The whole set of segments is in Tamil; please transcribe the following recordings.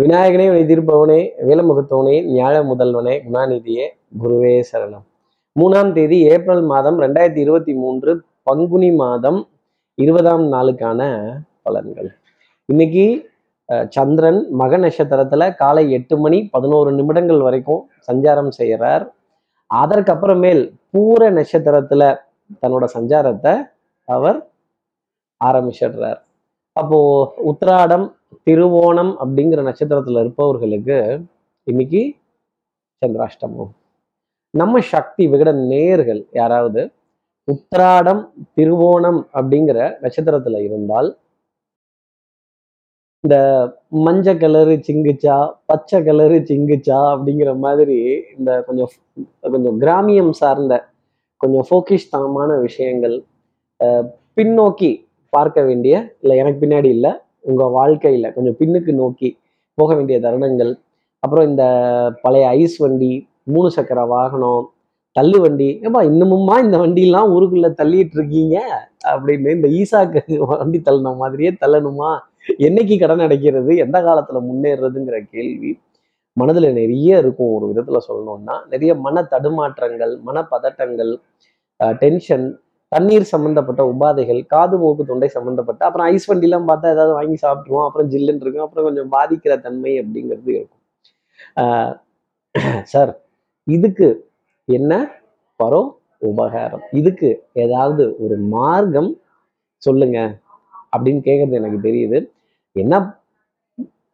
விநாயகனே வினை தீர்ப்பவனே வேலமுகத்தவனே ஞாழ முதல்வனே குணாநிதியே குருவே சரணம். மூணாம் தேதி ஏப்ரல் மாதம் ரெண்டாயிரத்தி இருபத்தி மூன்று பங்குனி மாதம் இருபதாம் நாளுக்கான பலன்கள். இன்னைக்கு சந்திரன் மக நட்சத்திரத்துல காலை எட்டு மணி பதினோரு நிமிடங்கள் வரைக்கும் சஞ்சாரம் செய்கிறார் அதற்கப்புறமேல் பூர நட்சத்திரத்துல தன்னோட சஞ்சாரத்தை அவர் ஆரம்பிச்சிடுறார். அப்போ உத்திராடம் திருவோணம் அப்படிங்கிற நட்சத்திரத்துல இருப்பவர்களுக்கு இன்னைக்கு சந்திராஷ்டமம். நம்ம சக்தி விகட நேர்கள் யாராவது உத்திராடம் திருவோணம் அப்படிங்கிற நட்சத்திரத்துல இருந்தால் இந்த மஞ்ச கலரு சிங்குச்சா பச்சை கலரு சிங்குச்சா அப்படிங்கிற மாதிரி இந்த கொஞ்சம் கொஞ்சம் கிராமியம் சார்ந்த கொஞ்சம் ஃபோக்கிஷ்தனமான விஷயங்கள் பின்னோக்கி பார்க்க வேண்டிய இல்லை எனக்கு பின்னாடி இல்லை உங்கள் வாழ்க்கையில் கொஞ்சம் பின்னுக்கு நோக்கி போக வேண்டிய தருணங்கள். அப்புறம் இந்த பழைய ஐஸ் வண்டி மூணு சக்கர வாகனம் தள்ளு வண்டி ஏப்பா இன்னமும்மா இந்த வண்டியெல்லாம் ஊருக்குள்ளே தள்ளிட்டு இருக்கீங்க? அப்படின்னு இந்த ஈசாக்கு வண்டி தள்ளின மாதிரியே தள்ளணுமா? என்னைக்கு கடன் அடைக்கிறது? எந்த காலத்தில் முன்னேறதுங்கிற கேள்வி மனதில் நிறைய இருக்கும். ஒரு விதத்தில் சொல்லணும்னா நிறைய மன தடுமாற்றங்கள் மன பதட்டங்கள் டென்ஷன் தண்ணீர் சம்மந்தப்பட்ட உபாதைகள் காது மூக்கு தொண்டை சம்மந்தப்பட்ட அப்புறம் ஐஸ் வண்டிலாம் பார்த்தா ஏதாவது வாங்கி சாப்பிட்டுருவோம் அப்புறம் ஜில்லுன்னு இருக்கும் அப்புறம் கொஞ்சம் பாதிக்கிற தன்மை அப்படிங்கிறது இருக்கும். சார் இதுக்கு என்ன பரோ உபகாரம்? இதுக்கு ஏதாவது ஒரு மார்க்கம் சொல்லுங்க அப்படின்னு கேட்கறது எனக்கு தெரியுது. என்ன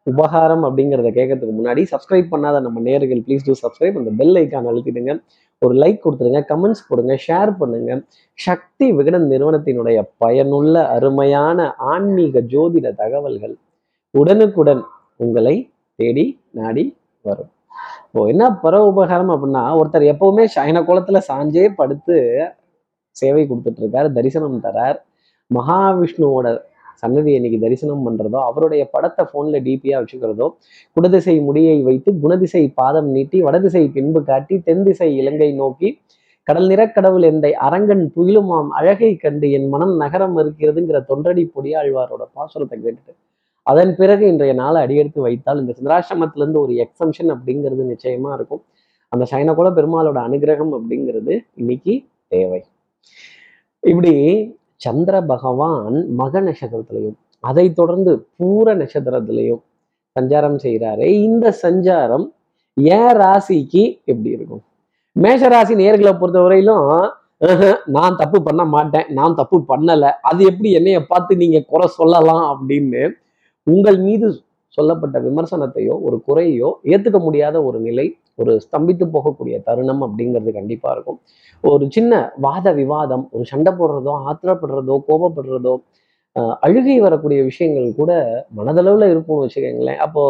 உபகாரம் அப்படிங்கிறத கேட்கறதுக்கு முன்னாடி சப்ஸ்கிரைப் பண்ணாத நம்ம நேர்கள் ப்ளீஸ் டூ சப்ஸ்கிரைப் அந்த பெல் ஐக்கான் அழுத்திடுங்க. ஒரு லைக் கொடுத்துருங்க கமெண்ட்ஸ் போடுங்க ஷேர் பண்ணுங்க. சக்தி விகடன் நிறுவனத்தினுடைய பயனுள்ள அருமையான ஆன்மீக ஜோதிட தகவல்கள் உடனுக்குடன் உங்களை தேடி நாடி வரும். இப்போ என்ன பர உபகாரம் அப்படின்னா ஒருத்தர் எப்பவுமே சயன குளத்துல சாஞ்சே படுத்து சேவை கொடுத்துட்டு இருக்காரு தரிசனம் தரார். மகாவிஷ்ணுவோட சன்னதி இன்னைக்கு தரிசனம் பண்றதோ அவருடைய படத்தை போன்ல டிபியா வச்சுக்கிறதோ குடதிசை முடியை வைத்து குணதிசை பாதம் நீட்டி வடதிசை பின்பு காட்டி தென் திசை இலங்கை நோக்கி கடல் நிறக்கடவுள் எந்தை அரங்கன் புயிலுமாம் அழகை கண்டு என் மனம் நகரம் இருக்கிறதுங்கிற தொண்டடி பொடியாழ்வாரோட பாசுரத்தை கேட்டுட்டு அதன் பிறகு இன்றைய நாளை அடியெடுத்து வைத்தால் இந்த சந்திராசிரமத்திலிருந்து ஒரு எக்ஸம்ஷன் அப்படிங்கிறது நிச்சயமா இருக்கும். அந்த சைனகுல பெருமாளோட அனுகிரகம் அப்படிங்கிறது இன்னைக்கு தேவை. இப்படி சந்திர பகவான் மக நட்சத்திரத்திலையும் அதை தொடர்ந்து பூர நட்சத்திரத்திலையும் சஞ்சாரம் செய்கிறாரு இந்த சஞ்சாரம் ஏன் ராசிக்கு எப்படி இருக்கும்? மேஷ ராசி நேர்களை பொறுத்தவரையிலும் நான் தப்பு பண்ண மாட்டேன் நான் தப்பு பண்ணலை அது எப்படி என்னைய பார்த்து நீங்க குறை சொல்லலாம் அப்படின்னு உங்கள் மீது சொல்லப்பட்ட விமர்சனத்தையோ ஒரு குறையோ ஏத்துக்க முடியாத ஒரு நிலை ஒரு ஸ்தம்பித்து போகக்கூடிய தருணம் அப்படிங்கிறது கண்டிப்பா இருக்கும். ஒரு சின்ன வாத விவாதம் ஒரு சண்டை போடுறதோ ஆத்திரப்படுறதோ கோபப்படுறதோ அழுகை வரக்கூடிய விஷயங்கள் கூட மனதளவுல இருக்கும்னு வச்சுக்கோங்களேன். அப்போ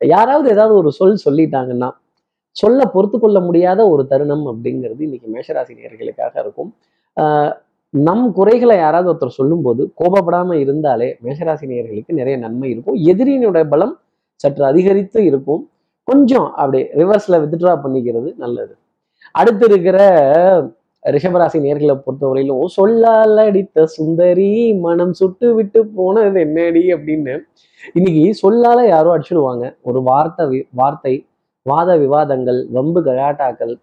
யாராவது ஏதாவது ஒரு சொல் சொல்லிட்டாங்கன்னா சொல்ல பொறுத்து கொள்ள முடியாத ஒரு தருணம் அப்படிங்கிறது இன்னைக்கு மேஷராசி நேர்களுக்காக இருக்கும். நம் குறைகளை யாராவது ஒருத்தர் சொல்லும்போது கோபப்படாம இருந்தாலே மேஷராசி நேயர்களுக்கு நிறைய நன்மை இருக்கும். எதிரியினுடைய பலம் சற்று அதிகரித்து இருக்கும். கொஞ்சம் அப்படி ரிவர்ஸ்ல வித்ட்ரா பண்ணிக்கிறது நல்லது. அடுத்து இருக்கிற ரிஷபராசி நேர்களை பொறுத்தவரையிலும் சொல்லால் அடித்த சுந்தரி மனம் சுட்டு விட்டு போனது என்னடி? அப்படின்னு இன்னைக்கு சொல்லால யாரும் அடிச்சுடுவாங்க. ஒரு வார்த்தை வார்த்தை வாத விவாதங்கள் வம்பு கலாட்டாக்கள்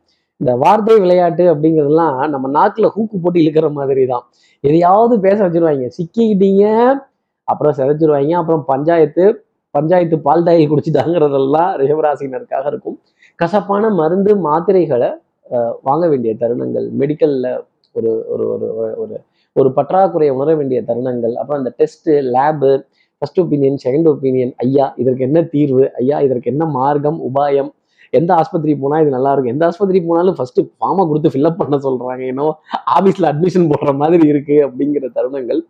இந்த வார்த்தை விளையாட்டு அப்படிங்கிறதுலாம் நம்ம நாக்கில் ஹூக்கு போட்டு இழுக்கிற மாதிரி தான் எதையாவது பேச வச்சிருவாங்க. சிக்கிக்கிட்டீங்க அப்புறம் சிதைச்சிருவாங்க அப்புறம் பஞ்சாயத்து பஞ்சாயத்து பால் தாயை குடிச்சிட்டாங்கிறதெல்லாம் ரிஷபராசினருக்காக இருக்கும். கசப்பான மருந்து மாத்திரைகளை வாங்க வேண்டிய தருணங்கள் மெடிக்கலில் ஒரு ஒரு ஒரு ஒரு ஒரு பற்றாக்குறையை உணர வேண்டிய தருணங்கள் அப்புறம் அந்த test lab first opinion second opinion ஐயா இதற்கு என்ன தீர்வு ஐயா இதற்கு என்ன மார்க்கம் உபாயம் எந்த ஆஸ்பத்திரி போனால் இது நல்லா இருக்கும்? எந்த ஆஸ்பத்திரி போனாலும் ஃபர்ஸ்ட் ஃபார்மை கொடுத்து ஃபில்அப் பண்ண சொல்றாங்க. ஏன்னோ ஆஃபீஸில் அட்மிஷன் போடுற மாதிரி இருக்கு அப்படிங்கிற தருணங்கள்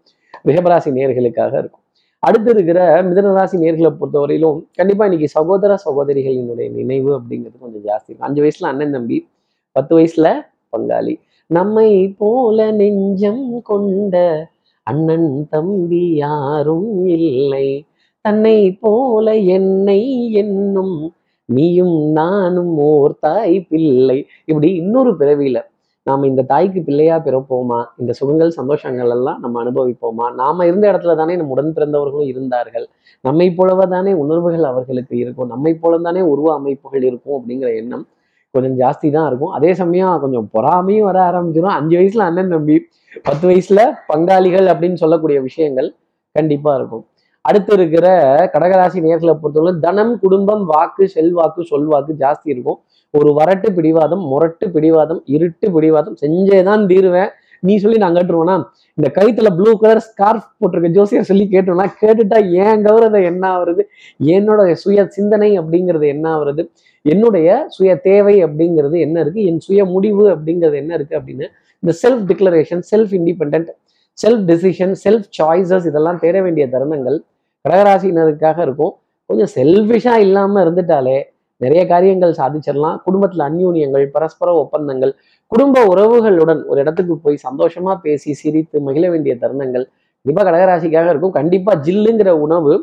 ரிஷபராசி நேர்களுக்காக இருக்கும். அடுத்து இருக்கிற மிதனராசி நேர்களை பொறுத்தவரையிலும் கண்டிப்பா இன்னைக்கு சகோதர சகோதரிகளினுடைய நினைவு அப்படிங்கிறது கொஞ்சம் ஜாஸ்தி இருக்கும். அஞ்சு வயசுல அண்ணன் தம்பி பத்து வயசுல பங்காளி. நம்மை போல நெஞ்சம் கொண்ட அண்ணன் தம்பி யாரும் இல்லை. தன்னை போல என்னை என்னும் நீயும் நானும் ஓர் தாய் பிள்ளை. இப்படி இன்னொரு பிறவியில நாம இந்த தாய்க்கு பிள்ளையா பிறப்போமா? இந்த சுகங்கள் சந்தோஷங்கள் எல்லாம் நம்ம அனுபவிப்போமா? நாம இருந்த இடத்துல தானே நம்ம உடன் பிறந்தவர்களும் இருந்தார்கள். நம்மை போலவே தானே உணர்வுகள் அவர்களுக்கு இருக்கும். நம்மை போல தானே உருவ அமைப்புகள் இருக்கும் அப்படிங்கிற எண்ணம் கொஞ்சம் ஜாஸ்தி தான் இருக்கும். அதே சமயம் கொஞ்சம் பொறாமையும் வர ஆரம்பிச்சிடும் அஞ்சு வயசுல அண்ணன் தம்பி பத்து வயசுல பங்காளிகள் அப்படின்னு சொல்லக்கூடிய விஷயங்கள் கண்டிப்பா இருக்கும். அடுத்து இருக்கிற கடகராசி நேர்களை பொறுத்தவரை தனம் குடும்பம் வாக்கு செல்வாக்கு சொல்வாக்கு ஜாஸ்தி இருக்கும். ஒரு வரட்டு பிடிவாதம் முரட்டு பிடிவாதம் இருட்டு பிடிவாதம் செஞ்சேதான் தீருவேன். நீ சொல்லி நான் கட்டுருவோம்னா இந்த கழுத்துல ப்ளூ கலர் ஸ்கார்ஃப் போட்டிருக்க ஜோசியர் சொல்லி கேட்டோம்னா கேட்டுட்டா ஏன் கௌரவம் என்ன ஆகுறது என்னோட சுய சிந்தனை அப்படிங்கிறது என்ன ஆகுறது என்னுடைய சுய தேவை அப்படிங்கிறது என்ன இருக்கு? என் சுய முடிவு அப்படிங்கிறது என்ன இருக்கு அப்படின்னு இந்த self declaration self independent self decision self choices இதெல்லாம் தேட வேண்டிய தருணங்கள் கடகராசினருக்காக இருக்கும். கொஞ்சம் செல்ஃபிஷா இல்லாம இருந்துட்டாலே நிறைய காரியங்கள் சாதிச்சிடலாம். குடும்பத்துல அந்யூன்யங்கள் பரஸ்பர ஒப்பந்தங்கள் குடும்ப உறவுகளுடன் ஒரு இடத்துக்கு போய் சந்தோஷமா பேசி சிரித்து மகிழ வேண்டிய தருணங்கள் கண்டிப்பா கடகராசிக்காக இருக்கும். கண்டிப்பா ஜில்லுங்கிற உணவு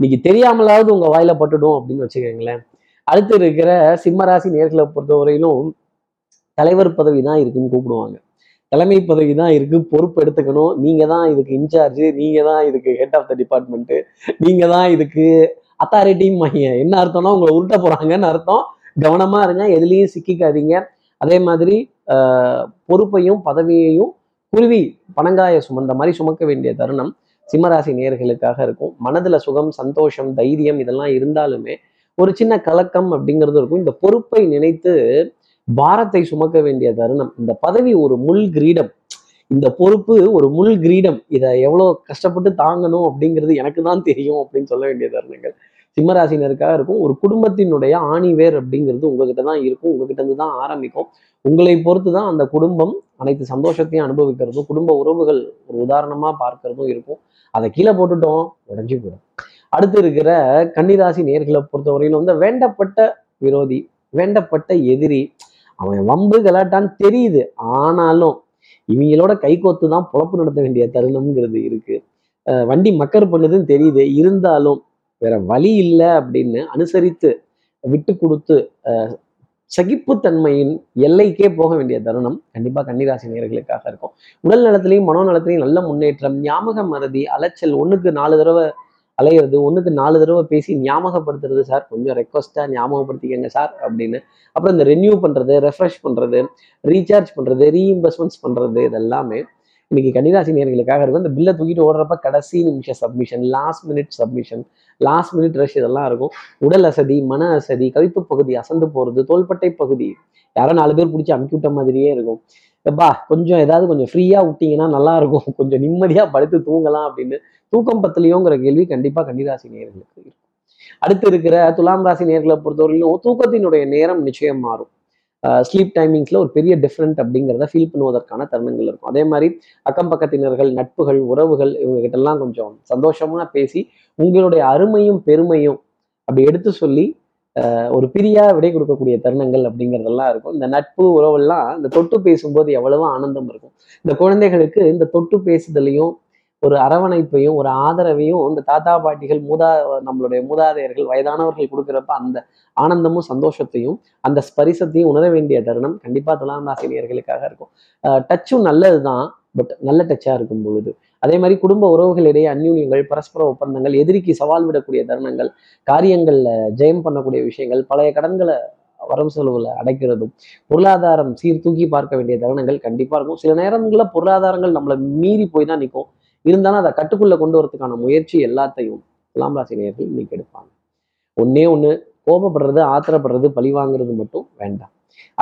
இன்னைக்கு தெரியாமலாவது உங்க வாயில பட்டுடும் அப்படின்னு வச்சுக்கோங்களேன். அடுத்து இருக்கிற சிம்மராசி நேர்களை பொறுத்தவரையிலும் தலைவர் பதவி தான் இருக்குன்னு கூப்பிடுவாங்க. தலைமை பதவி தான் இருக்கு பொறுப்பு எடுத்துக்கணும். நீங்க தான் இதுக்கு இன்சார்ஜ் நீங்க தான் இதுக்கு ஹெட் ஆஃப் த டிபார்ட்மெண்ட் நீங்க தான் இதுக்கு அத்தாரிட்டியும் என்ன அர்த்தம்னா உங்களை உருட்ட போறாங்கன்னு அர்த்தம். கவனமா இருங்க எதுலேயும் சிக்கிக்காதீங்க. அதே மாதிரி பொறுப்பையும் பதவியையும் குருவி பணங்காய சுமந்த மாதிரி சுமக்க வேண்டிய தருணம் சிம்மராசி நேர்களுக்காக இருக்கும். மனதுல சுகம் சந்தோஷம் தைரியம் இதெல்லாம் இருந்தாலுமே ஒரு சின்ன கலக்கம் அப்படிங்கிறது இருக்கும். இந்த பொறுப்பை நினைத்து பாரத்தை சுமக்க வேண்டிய தருணம். இந்த பதவி ஒரு முள் கிரீடம். இந்த பொறுப்பு ஒரு முள் கிரீடம். இதை எவ்வளோ கஷ்டப்பட்டு தாங்கணும் அப்படிங்கிறது எனக்கு தான் தெரியும் அப்படின்னு சொல்ல வேண்டிய தருணங்கள். சிம்மராசினருக்காக இருக்கும். ஒரு குடும்பத்தினுடைய ஆணிவேர் அப்படிங்கிறது உங்ககிட்ட தான் இருக்கும். உங்ககிட்ட இருந்து தான் ஆரம்பிக்கும். உங்களை பொறுத்து தான் அந்த குடும்பம் அனைத்து சந்தோஷத்தையும் அனுபவிக்கிறதும் குடும்ப உறவுகள் ஒரு உதாரணமா பார்க்கறதும் இருக்கும். அதை கீழே போட்டுட்டோம் உடஞ்சி போயிடும். அடுத்து இருக்கிற கன்னிராசி நேர்களை பொறுத்தவரையிலும் வந்து வேண்டப்பட்ட விரோதி வேண்டப்பட்ட எதிரி அவன் வம்பு கலாட்டான்னு தெரியுது. ஆனாலும் இவங்களோட கைகோத்து தான் பொழப்பு நடத்த வேண்டிய தருணம்ங்கிறது இருக்கு. அஹ் வண்டி மக்கர் பண்ணுதுன்னு தெரியுது. இருந்தாலும் வேற வழி இல்லை அப்படின்னு அனுசரித்து விட்டு கொடுத்து அஹ் சகிப்புத்தன்மையின் எல்லைக்கே போக வேண்டிய தருணம் கண்டிப்பா கன்னிராசி நேர்களுக்காக இருக்கும். உடல் நலத்திலையும் மனோநலத்திலையும் நல்ல முன்னேற்றம் ஞாபக மறதி அலைச்சல் ஒண்ணுக்கு நாலு தடவை அலையிறது ஒன்றுக்கு நாலு தடவை பேசி ஞாபகப்படுத்துறது சார். கொஞ்சம் ரெக்வஸ்ட்டாக ஞாபகப்படுத்திக்கங்க சார் அப்படின்னு. அப்புறம் இந்த ரெனியூ பண்றது ரெஃப்ரெஷ் பண்ணுறது ரீசார்ஜ் பண்ணுறது ரீஇம்பர்ஸ்மெண்ட்ஸ் பண்ணுறது இதெல்லாமே இன்னைக்கு கன்னிராசி நேர்களுக்காக இருக்கும். இந்த பில்லை தூக்கிட்டு ஓடுறப்ப கடைசி நிமிஷம் submission last minute submission last minute rush இதெல்லாம் இருக்கும். உடல் அசதி மன அசதி கவிப்பு பகுதி அசந்து போகிறது தோள்பட்டை பகுதி. யாரோ நாலு பேர் பிடிச்சி அமுக்கி விட்ட மாதிரியே இருக்கும். எப்பா கொஞ்சம் ஏதாவது கொஞ்சம் ஃப்ரீயா விட்டீங்கன்னா நல்லா இருக்கும் கொஞ்சம் நிம்மதியா படுத்து தூங்கலாம் அப்படின்னு தூக்கம் பத்திலையோங்கிற கேள்வி கண்டிப்பா கன்னிராசி நேர்களுக்கு இருக்கும். அடுத்து இருக்கிற துலாம் ராசி நேர்களை பொறுத்தவரையிலும் தூக்கத்தினுடைய நேரம் நிச்சயம் மாறும். ஸ்லீப் டைமிங்ஸில் ஒரு பெரிய டிஃப்ரெண்ட் அப்படிங்கிறத ஃபீல் பண்ணுவதற்கான தருணங்கள் இருக்கும். அதே மாதிரி அக்கம் பக்கத்தினர்கள் நட்புகள் உறவுகள் இவங்ககிட்டலாம் எல்லாம் கொஞ்சம் சந்தோஷமா பேசி உங்களுடைய அருமையும் பெருமையும் அப்படி எடுத்து சொல்லி ஒரு பிரியா விடை கொடுக்கக்கூடிய தருணங்கள் அப்படிங்கிறதெல்லாம் இருக்கும். இந்த நட்பு உறவெல்லாம் இந்த தொட்டு பேசும்போது எவ்வளவு ஆனந்தம் இருக்கும். இந்த குழந்தைகளுக்கு இந்த தொட்டு பேசுதலையும் ஒரு அரவணைப்பையும் ஒரு ஆதரவையும் இந்த தாத்தா பாட்டிகள் மூதா நம்மளுடைய மூதாதையர்கள் வயதானவர்கள் கொடுக்குறப்ப அந்த ஆனந்தமும் சந்தோஷத்தையும் அந்த ஸ்பரிசத்தையும் உணர வேண்டிய தருணம் கண்டிப்பா துலாம் ராசினியர்களுக்காக இருக்கும். டச்சும் நல்லதுதான் பட் நல்ல டச்சா இருக்கும் பொழுது. அதே மாதிரி குடும்ப உறவுகளிடையே அந்யூன்யங்கள் பரஸ்பர ஒப்பந்தங்கள் எதிரிக்கு சவால் விடக்கூடிய தருணங்கள் காரியங்கள்ல ஜெயம் பண்ணக்கூடிய விஷயங்கள் பழைய கடன்களை வரவு செலவுல அடைக்கிறதும் பொருளாதாரம் சீர்தூக்கி பார்க்க வேண்டிய தருணங்கள் கண்டிப்பா இருக்கும். சில நேரங்களில் பொருளாதாரங்கள் நம்மளை மீறி போய் தான் நிற்கும். இருந்தாலும் அதை கட்டுக்குள்ள கொண்டு வரதுக்கான முயற்சி எல்லாத்தையும் துலாம் ராசி நேயர்கள் இன்னைக்கு எடுப்பாங்க. ஒன்னே ஒன்று கோபப்படுறது ஆத்திரப்படுறது பழி வாங்குறது மட்டும் வேண்டாம்.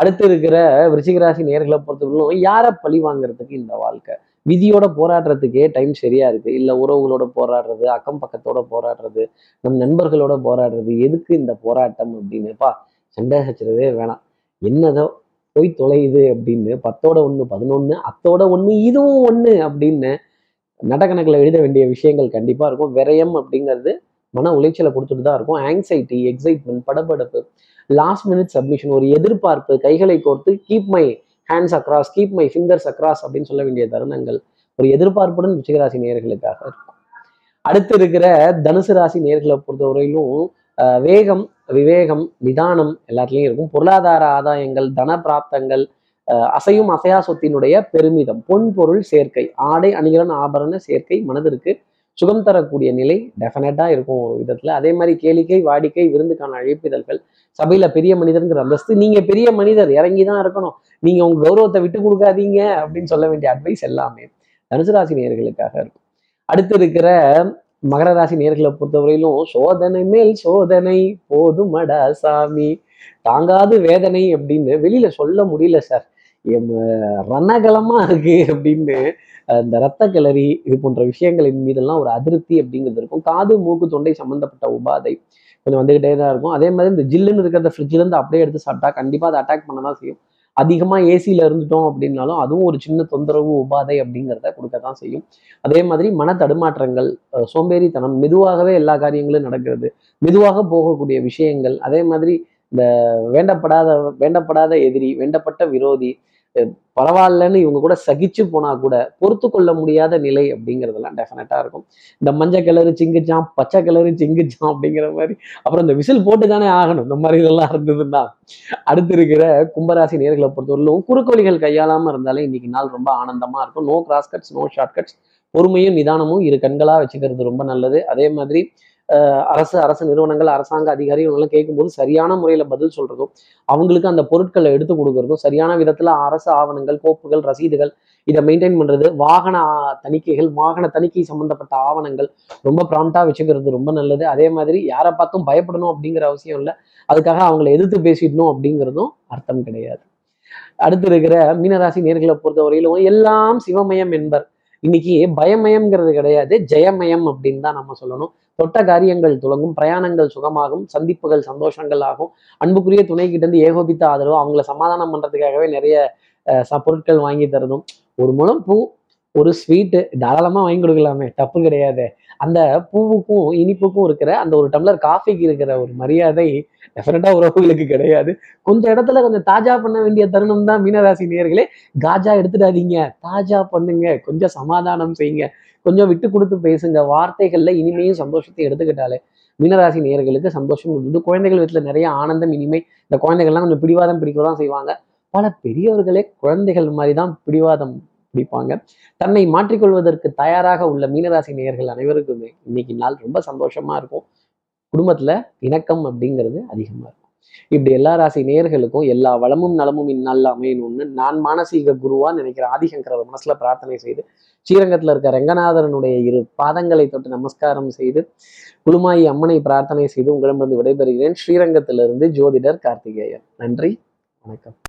அடுத்து இருக்கிற விருச்சிகராசி நேர்களை பொறுத்தவரைக்கும் யாரை பழி வாங்குறதுக்கு இந்த வாழ்க்கை? விதியோட போராடுறதுக்கே டைம் சரியா இருக்கு. இல்ல உறவுகளோட போராடுறது அக்கம் பக்கத்தோட போராடுறது நம் நண்பர்களோட போராடுறது எதுக்கு இந்த போராட்டம் அப்படின்னுப்பா சண்டை சச்சரவே வேணாம். என்னதோ போய் தொலையுது அப்படின்னு பத்தோட ஒண்ணு பதினொன்னு அத்தோட ஒண்ணு இதுவும் ஒண்ணு அப்படின்னு நடக்கணக்கில் எழுத வேண்டிய விஷயங்கள் கண்டிப்பா இருக்கும். விரயம் அப்படிங்கிறது மன உளைச்சலை கொடுத்துட்டு தான் இருக்கும். ஆங்ஸைட்டி எக்ஸைட்மெண்ட் படபடப்பு லாஸ்ட் மினிட் சப்மிஷன் ஒரு எதிர்பார்ப்பு கைகளை கோர்த்து keep my hands across keep my fingers across அப்படின்னு சொல்ல வேண்டிய தருணங்கள் ஒரு எதிர்பார்ப்புடன் ரிச்சிகராசி நேர்களுக்காக இருக்கும். அடுத்து இருக்கிற தனுசு ராசி நேர்களை பொறுத்தவரையிலும் ஆஹ் வேகம் விவேகம் நிதானம் எல்லாத்துலேயும் இருக்கும். பொருளாதார ஆதாயங்கள் தன பிராப்தங்கள் அசையும் அசையா சொத்தினுடைய பெருமிதம் பொன் பொருள் சேர்க்கை ஆடை அணிகலன் ஆபரண சேர்க்கை மனதிற்கு சுகம் தரக்கூடிய நிலை டெஃபினட்டாக இருக்கும் ஒரு விதத்துல. அதே மாதிரி கேளிக்கை வாடிக்கை விருந்துக்கான அழைப்பிதழ்கள் சபையில பெரிய மனிதர்ங்கிற அந்தஸ்து நீங்க பெரிய மனிதர் இறங்கி தான் இருக்கணும். நீங்க உங்க கௌரவத்தை விட்டு கொடுக்காதீங்க அப்படின்னு சொல்ல வேண்டிய அட்வைஸ் எல்லாமே தனுசு ராசி நேர்களுக்காக இருக்கும். அடுத்து இருக்கிற மகர ராசி நேர்களை பொறுத்தவரையிலும் சோதனை மேல் சோதனை போதுமடா சாமி. தாங்காது வேதனை அப்படின்னு வெளியில சொல்ல முடியல சார் எம் ரணகலமா இருக்கு அப்படின்னு இந்த ரத்த கிளறி இது போன்ற விஷயங்களின் மீதெல்லாம் ஒரு அதிருப்தி அப்படிங்கிறது இருக்கும். காது மூக்கு தொண்டை சம்மந்தப்பட்ட உபாதை கொஞ்சம் வந்துகிட்டே தான் இருக்கும். அதே மாதிரி இந்த ஜில்லுன்னு இருக்கிற ஃப்ரிட்ஜ்ல இருந்து அப்படியே எடுத்து சாப்பிட்டா கண்டிப்பா அதை அட்டாக் பண்ண தான் செய்யும். அதிகமா ஏசியில் இருந்துட்டோம் அப்படின்னாலும் அதுவும் ஒரு சின்ன தொந்தரவு உபாதை அப்படிங்கிறத கொடுக்க தான் செய்யும். அதே மாதிரி மன தடுமாற்றங்கள் சோம்பேறித்தனம் மெதுவாகவே எல்லா காரியங்களும் நடக்கிறது. மெதுவாக போகக்கூடிய விஷயங்கள் அதே மாதிரி இந்த வேண்டப்படாத வேண்டப்படாத எதிரி வேண்டப்பட்ட விரோதி பரவாயில்லன்னு இவங்க கூட சகிச்சு போனா கூட பொறுத்து கொள்ள முடியாத நிலை அப்படிங்கிறதெல்லாம் டெஃபினட்டா இருக்கும். இந்த மஞ்சள் கலரு சிங்கிச்சான் பச்சை கலரு சிங்கிச்சான் அப்படிங்கிற மாதிரி. அப்புறம் இந்த விசில் போட்டு தானே ஆகணும். இந்த மாதிரி இதெல்லாம் இருந்ததுன்னா. அடுத்து இருக்கிற கும்பராசி நேர்களை பொறுத்தவரையிலும் குறுக்கோழிகள் கையாளாம இருந்தாலே இன்னைக்கு நாள் ரொம்ப ஆனந்தமா இருக்கும். No cross cuts no short cuts பொறுமையும் நிதானமும் இரு கண்களா வச்சுக்கிறது ரொம்ப நல்லது. அதே மாதிரி அரசு அரசு நிறுவனங்கள் அரசாங்க அதிகாரி இவங்கெல்லாம் கேட்கும்போது சரியான முறையில பதில் சொல்றதும் அவங்களுக்கு அந்த பொருட்களை எடுத்து கொடுக்கறதும் சரியான விதத்துல அரசு ஆவணங்கள் கோப்புகள் ரசீதுகள் இதை மெயின்டைன் பண்றது வாகன தணிக்கைகள் வாகன தணிக்கை சம்பந்தப்பட்ட ஆவணங்கள் ரொம்ப ப்ராம்ப்டா வச்சுக்கிறது ரொம்ப நல்லது. அதே மாதிரி யாரை பார்த்தும் பயப்படணும் அப்படிங்கிற அவசியம் இல்லை. அதுக்காக அவங்களை எதிர்த்து பேசிடணும் அப்படிங்கிறதும் அர்த்தம் கிடையாது. அடுத்து இருக்கிற மீனராசி நேர்களை பொறுத்தவரையிலும் எல்லாம் சிவமயம் என்பர். இன்னைக்கு பயமயம்ங்கிறது கிடையாது ஜெயமயம் அப்படின்னு தான் நம்ம சொல்லணும். தொட்ட காரியங்கள் துலங்கும் பிரயாணங்கள் சுகமாகும் சந்திப்புகள் சந்தோஷங்கள் ஆகும். அன்புக்குரிய துணை கிட்ட இருந்து ஏகோபித்த ஆதரவு அவங்கள சமாதானம் பண்றதுக்காகவே நிறைய அஹ், ச- பொருட்கள் வாங்கி தரதும். ஒரு முழம் பூ ஒரு ஸ்வீட்டு தாராளமா வாங்கி கொடுக்கலாமே தப்பு கிடையாது. அந்த பூவுக்கும் இனிப்புக்கும் இருக்கிற அந்த ஒரு டம்ளர் காஃபிக்கு இருக்கிற ஒரு மரியாதை டெஃபினட்டா உறவுகளுக்கு கிடையாது. கொஞ்சம் இடத்துல கொஞ்சம் தாஜா பண்ண வேண்டிய தருணம் தான் மீனராசி நேயர்களே. காஜா எடுத்துடாதீங்க. தாஜா பண்ணுங்க. கொஞ்சம் சமாதானம் செய்யுங்க. கொஞ்சம் விட்டு கொடுத்து பேசுங்க. வார்த்தைகள்ல இனிமையும் சந்தோஷத்தையும் எடுத்துக்கிட்டாலே மீனராசி நேயர்களுக்கு சந்தோஷம் உண்டு. குழந்தைகள் வீட்டுல நிறைய ஆனந்தம் இனிமை. இந்த குழந்தைகள்லாம் கொஞ்சம் பிடிவாதம் பிடிக்க தான் செய்வாங்க. பல பெரியவர்களே குழந்தைகள் மாதிரி தான் பிடிவாதம் பிடிப்பாங்க தன்னை மாற்றிக்கொள்வதற்கு தயாராக உள்ள மீனராசி நேயர்கள் அனைவருக்குமே இன்னைக்கு நாள் ரொம்ப சந்தோஷமா இருக்கும். குடும்பத்துல இணக்கம் அப்படிங்கிறது அதிகமா இருக்கும். இப்படி எல்லா ராசி நேயர்களுக்கும் எல்லா வளமும் நலமும் இந்நாளில் அமையணும்னு நான் மானசீக குருவா நினைக்கிற ஆதிசங்கர மனசுல பிரார்த்தனை செய்து ஸ்ரீரங்கத்துல இருக்க ரங்கநாதரனுடைய இரு பாதங்களை தொட்டு நமஸ்காரம் செய்து குழுமாயி அம்மனை பிரார்த்தனை செய்து உங்களிடமிருந்து விடைபெறுகிறேன். ஸ்ரீரங்கத்திலிருந்து ஜோதிடர் கார்த்திகேயன். நன்றி. வணக்கம்.